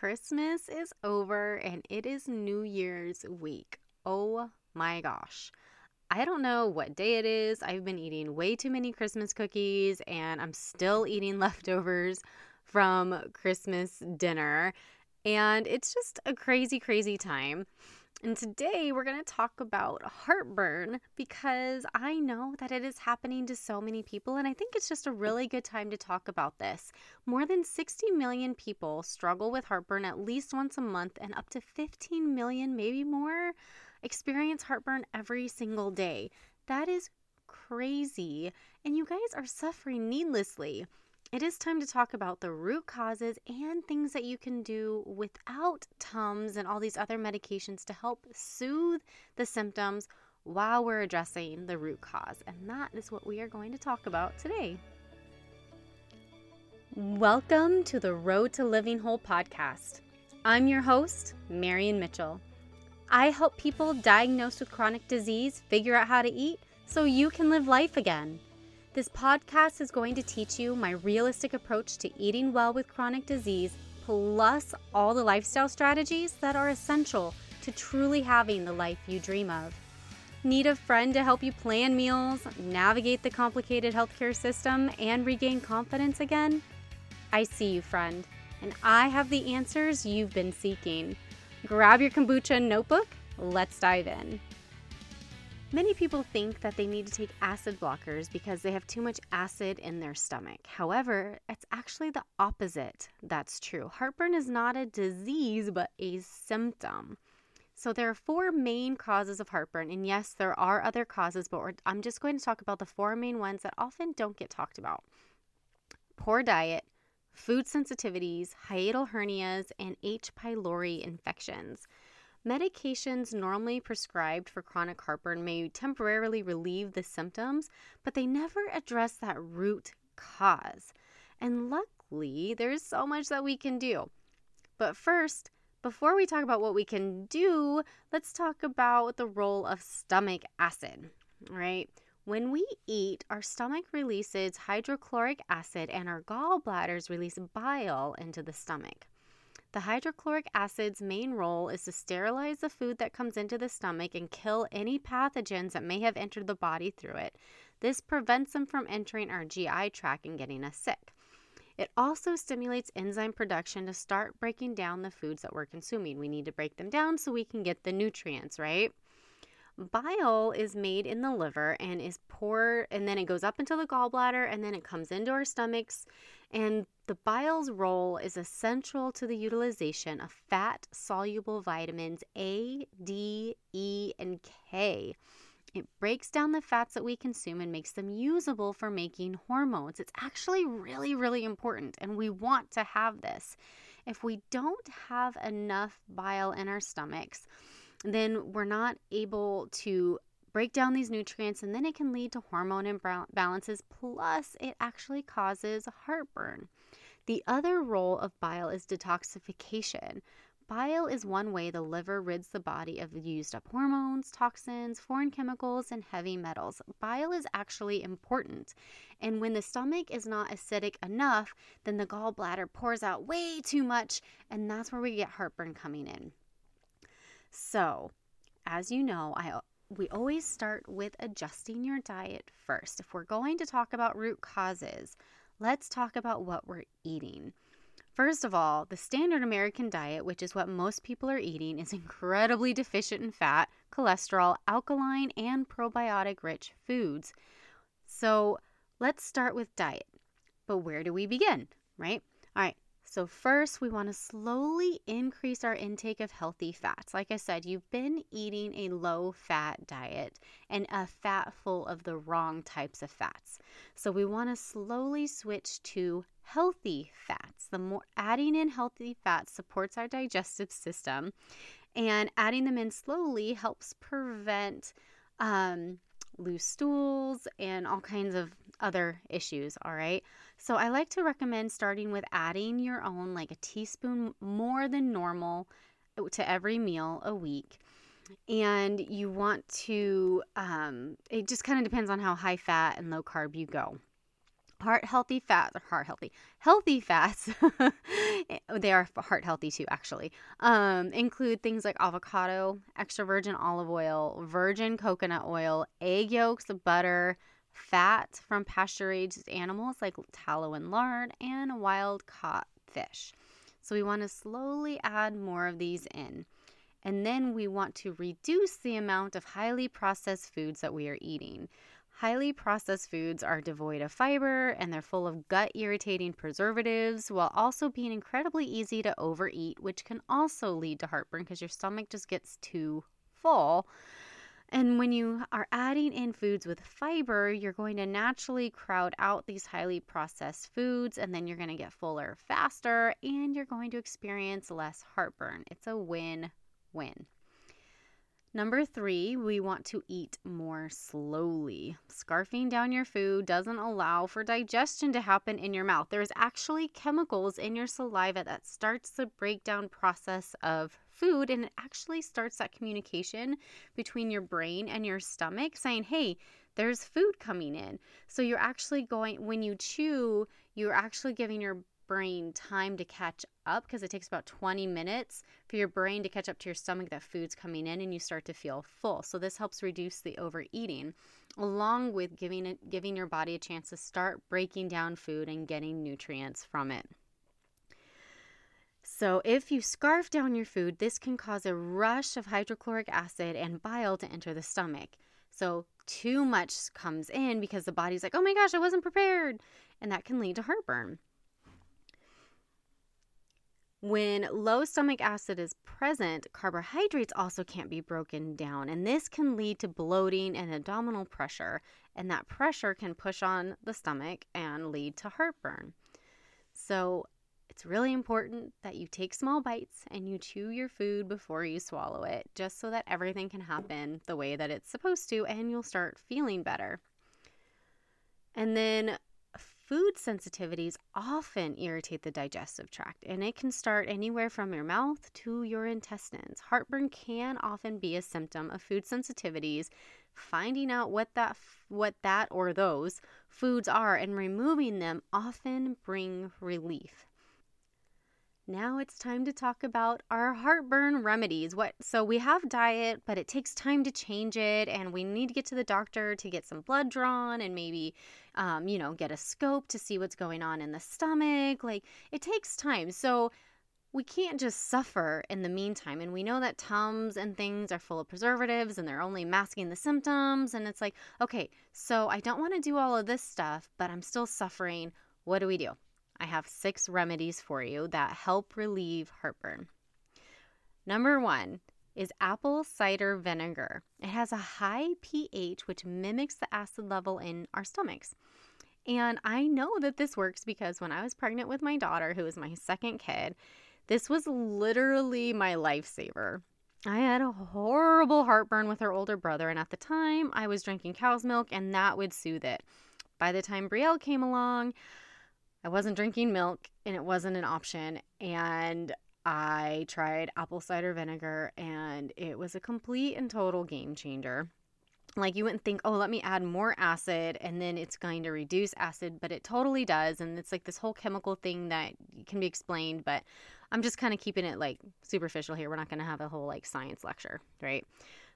Christmas is over and it is New Year's week. Oh my gosh. I don't know what day it is. I've been eating way too many Christmas cookies and I'm still eating leftovers from Christmas dinner. And it's just a crazy, crazy time. And today we're going to talk about heartburn because I know that it is happening to so many people. And I think it's just a really good time to talk about this. More than 60 million people struggle with heartburn at least once a month, and up to 15 million, maybe more, experience heartburn every single day. That is crazy. And you guys are suffering needlessly it is time to talk about the root causes and things that you can do without Tums and all these other medications to help soothe the symptoms while we're addressing the root cause. And that is what we are going to talk about today. Welcome to the Road to Living Whole podcast. I'm your host, Marian Mitchell. I help people diagnosed with chronic disease figure out how to eat so you can live life again. This podcast is going to teach you my realistic approach to eating well with chronic disease, plus all the lifestyle strategies that are essential to truly having the life you dream of. Need a friend to help you plan meals, navigate the complicated healthcare system, and regain confidence again? I see you, friend, and I have the answers you've been seeking. Grab your kombucha notebook, let's dive in. Many people think that they need to take acid blockers because they have too much acid in their stomach. However, it's actually the opposite that's true. Heartburn is not a disease, but a symptom. So, there are four main causes of heartburn. And yes, there are other causes, but I'm just going to talk about the four main ones that often don't get talked about poor diet, food sensitivities, hiatal hernias, and H. pylori infections. Medications normally prescribed for chronic heartburn may temporarily relieve the symptoms, but they never address that root cause. And luckily, there's so much that we can do. But first, before we talk about what we can do, let's talk about the role of stomach acid, right? When we eat, our stomach releases hydrochloric acid and our gallbladders release bile into the stomach. The hydrochloric acid's main role is to sterilize the food that comes into the stomach and kill any pathogens that may have entered the body through it. This prevents them from entering our GI tract and getting us sick. It also stimulates enzyme production to start breaking down the foods that we're consuming. We need to break them down so we can get the nutrients, right? Bile is made in the liver and is poured, and then it goes up into the gallbladder, and then it comes into our stomachs. And the bile's role is essential to the utilization of fat soluble vitamins A, D, E, and K. It breaks down the fats that we consume and makes them usable for making hormones. It's actually really, really important, and we want to have this. If we don't have enough bile in our stomachs, then we're not able to break down these nutrients and then it can lead to hormone imbalances plus it actually causes heartburn. The other role of bile is detoxification. Bile is one way the liver rids the body of used up hormones, toxins, foreign chemicals, and heavy metals. Bile is actually important. And when the stomach is not acidic enough, then the gallbladder pours out way too much, and that's where we get heartburn coming in. So, as you know, I we always start with adjusting your diet first. If we're going to talk about root causes, let's talk about what we're eating. First of all, the standard American diet, which is what most people are eating, is incredibly deficient in fat, cholesterol, alkaline, and probiotic rich foods. So let's start with diet. But where do we begin, right? All right, so, first, we want to slowly increase our intake of healthy fats. Like I said, you've been eating a low fat diet and a fat full of the wrong types of fats. So, we want to slowly switch to healthy fats. The more adding in healthy fats supports our digestive system, and adding them in slowly helps prevent um, loose stools and all kinds of other issues. All right. So I like to recommend starting with adding your own, like a teaspoon more than normal to every meal a week. And you want to, um, it just kind of depends on how high fat and low carb you go. heart healthy fats or heart healthy healthy fats they are heart healthy too actually um, include things like avocado extra virgin olive oil virgin coconut oil egg yolks butter fat from pasture raised animals like tallow and lard and wild caught fish. So we want to slowly add more of these in. And then we want to reduce the amount of highly processed foods that we are eating. Highly processed foods are devoid of fiber and they're full of gut irritating preservatives while also being incredibly easy to overeat, which can also lead to heartburn because your stomach just gets too full. And when you are adding in foods with fiber, you're going to naturally crowd out these highly processed foods, and then you're going to get fuller faster and you're going to experience less heartburn. It's a win win. Number three, we want to eat more slowly. Scarfing down your food doesn't allow for digestion to happen in your mouth. There's actually chemicals in your saliva that starts the breakdown process of food and it actually starts that communication between your brain and your stomach saying, hey, there's food coming in. So you're actually going, when you chew, you're actually giving your brain time to catch up because it takes about 20 minutes for your brain to catch up to your stomach that food's coming in and you start to feel full. So this helps reduce the overeating along with giving it giving your body a chance to start breaking down food and getting nutrients from it. So, if you scarf down your food, this can cause a rush of hydrochloric acid and bile to enter the stomach. So, too much comes in because the body's like, oh my gosh, I wasn't prepared. And that can lead to heartburn. When low stomach acid is present, carbohydrates also can't be broken down, and this can lead to bloating and abdominal pressure, and that pressure can push on the stomach and lead to heartburn. So, it's really important that you take small bites and you chew your food before you swallow it, just so that everything can happen the way that it's supposed to and you'll start feeling better. And then food sensitivities often irritate the digestive tract, and it can start anywhere from your mouth to your intestines. Heartburn can often be a symptom of food sensitivities. Finding out what that what that or those foods are and removing them often bring relief. Now it's time to talk about our heartburn remedies. What so we have diet, but it takes time to change it and we need to get to the doctor to get some blood drawn and maybe um, you know, get a scope to see what's going on in the stomach. Like it takes time. So we can't just suffer in the meantime. And we know that Tums and things are full of preservatives and they're only masking the symptoms. And it's like, okay, so I don't want to do all of this stuff, but I'm still suffering. What do we do? I have six remedies for you that help relieve heartburn. Number one is apple cider vinegar. It has a high pH, which mimics the acid level in our stomachs. And I know that this works because when I was pregnant with my daughter, who was my second kid, this was literally my lifesaver. I had a horrible heartburn with her older brother, and at the time I was drinking cow's milk, and that would soothe it. By the time Brielle came along, I wasn't drinking milk and it wasn't an option. And I tried apple cider vinegar and it was a complete and total game changer. Like you wouldn't think, oh, let me add more acid and then it's going to reduce acid, but it totally does. And it's like this whole chemical thing that can be explained, but I'm just kind of keeping it like superficial here. We're not going to have a whole like science lecture, right?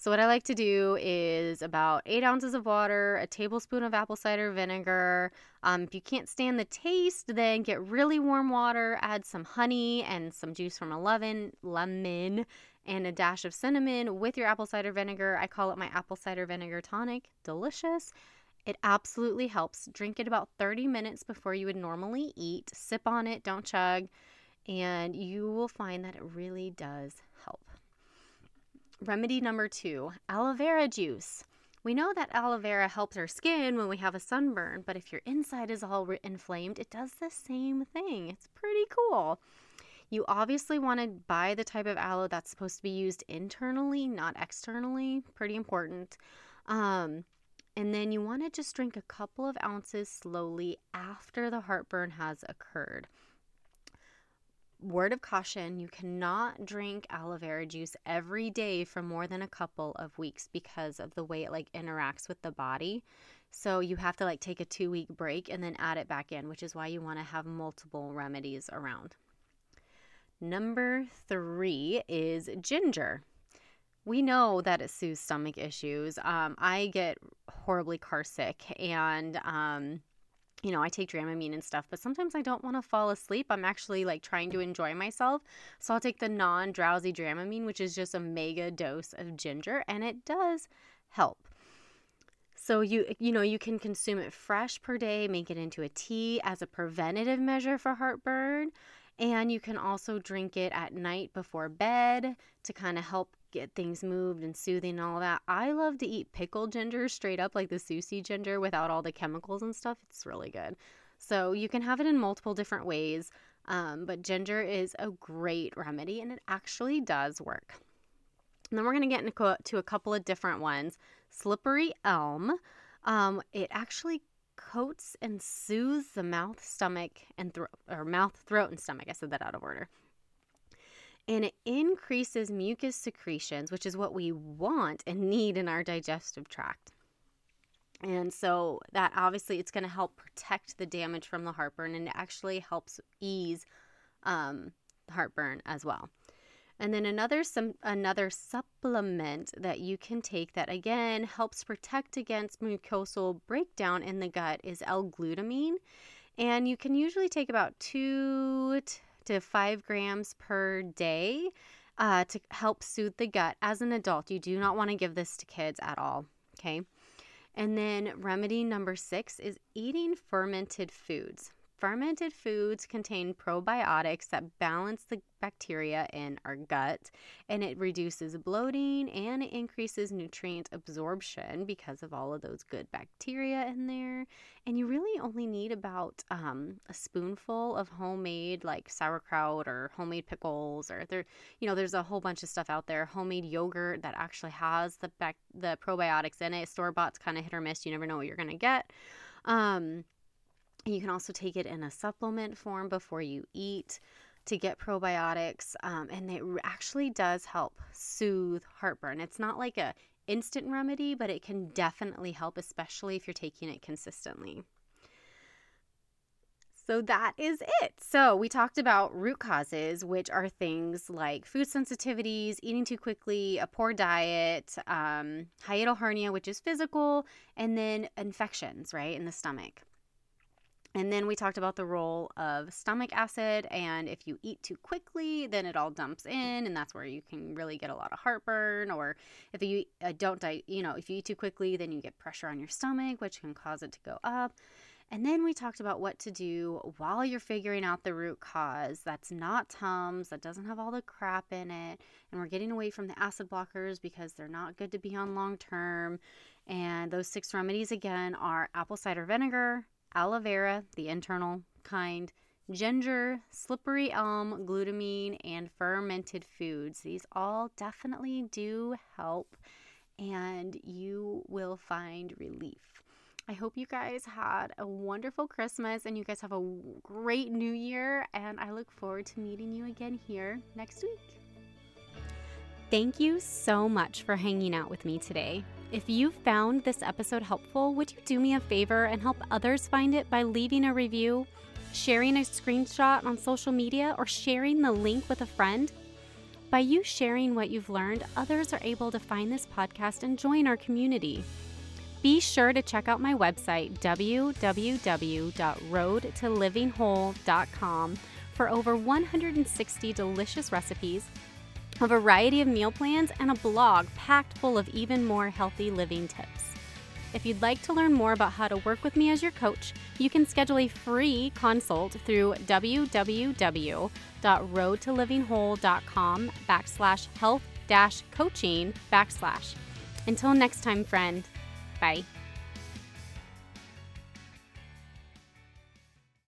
So, what I like to do is about eight ounces of water, a tablespoon of apple cider vinegar. Um, if you can't stand the taste, then get really warm water, add some honey and some juice from a lemon, lemon, and a dash of cinnamon with your apple cider vinegar. I call it my apple cider vinegar tonic. Delicious. It absolutely helps. Drink it about 30 minutes before you would normally eat. Sip on it, don't chug, and you will find that it really does. Remedy number two aloe vera juice. We know that aloe vera helps our skin when we have a sunburn, but if your inside is all inflamed, it does the same thing. It's pretty cool. You obviously want to buy the type of aloe that's supposed to be used internally, not externally. Pretty important. Um, and then you want to just drink a couple of ounces slowly after the heartburn has occurred word of caution you cannot drink aloe vera juice every day for more than a couple of weeks because of the way it like interacts with the body So you have to like take a two week break and then add it back in, which is why you want to have multiple remedies around. Number three is ginger. We know that it soothes stomach issues. Um, I get horribly car sick and um, you know, I take Dramamine and stuff, but sometimes I don't want to fall asleep. I'm actually like trying to enjoy myself. So I'll take the non drowsy Dramamine, which is just a mega dose of ginger, and it does help. So you you know, you can consume it fresh per day, make it into a tea as a preventative measure for heartburn, and you can also drink it at night before bed to kind of help get things moved and soothing and all that. I love to eat pickled ginger straight up, like the sushi ginger without all the chemicals and stuff. It's really good. So you can have it in multiple different ways, um, but ginger is a great remedy and it actually does work. And then we're going to get into a couple of different ones. Slippery elm. Um, it actually coats and soothes the mouth, stomach, and throat, or mouth, throat, and stomach. I said that out of order and it increases mucus secretions, which is what we want and need in our digestive tract. And so that obviously it's going to help protect the damage from the heartburn and it actually helps ease um, heartburn as well. And then another some another supplement that you can take that again helps protect against mucosal breakdown in the gut is L-glutamine. And you can usually take about two to five grams per day uh, to help soothe the gut. As an adult, you do not want to give this to kids at all. Okay. And then remedy number six is eating fermented foods. Fermented foods contain probiotics that balance the bacteria in our gut and it reduces bloating and it increases nutrient absorption because of all of those good bacteria in there. And you really only need about um, a spoonful of homemade like sauerkraut or homemade pickles or there you know there's a whole bunch of stuff out there. Homemade yogurt that actually has the bac- the probiotics in it. Store bought's kind of hit or miss. You never know what you're going to get. Um, you can also take it in a supplement form before you eat to get probiotics, um, and it actually does help soothe heartburn. It's not like a instant remedy, but it can definitely help, especially if you're taking it consistently. So that is it. So we talked about root causes, which are things like food sensitivities, eating too quickly, a poor diet, um, hiatal hernia, which is physical, and then infections, right, in the stomach. And then we talked about the role of stomach acid, and if you eat too quickly, then it all dumps in, and that's where you can really get a lot of heartburn. Or if you uh, don't, you know, if you eat too quickly, then you get pressure on your stomach, which can cause it to go up. And then we talked about what to do while you're figuring out the root cause that's not Tums, that doesn't have all the crap in it. And we're getting away from the acid blockers because they're not good to be on long term. And those six remedies again are apple cider vinegar, aloe vera, the internal kind, ginger, slippery elm, glutamine, and fermented foods. These all definitely do help, and you will find relief. I hope you guys had a wonderful Christmas and you guys have a great new year. And I look forward to meeting you again here next week. Thank you so much for hanging out with me today. If you found this episode helpful, would you do me a favor and help others find it by leaving a review, sharing a screenshot on social media, or sharing the link with a friend? By you sharing what you've learned, others are able to find this podcast and join our community. Be sure to check out my website, www.roadtolivingwhole.com, for over 160 delicious recipes a variety of meal plans, and a blog packed full of even more healthy living tips. If you'd like to learn more about how to work with me as your coach, you can schedule a free consult through www.roadtolivingwhole.com backslash health dash coaching backslash. Until next time, friend. Bye.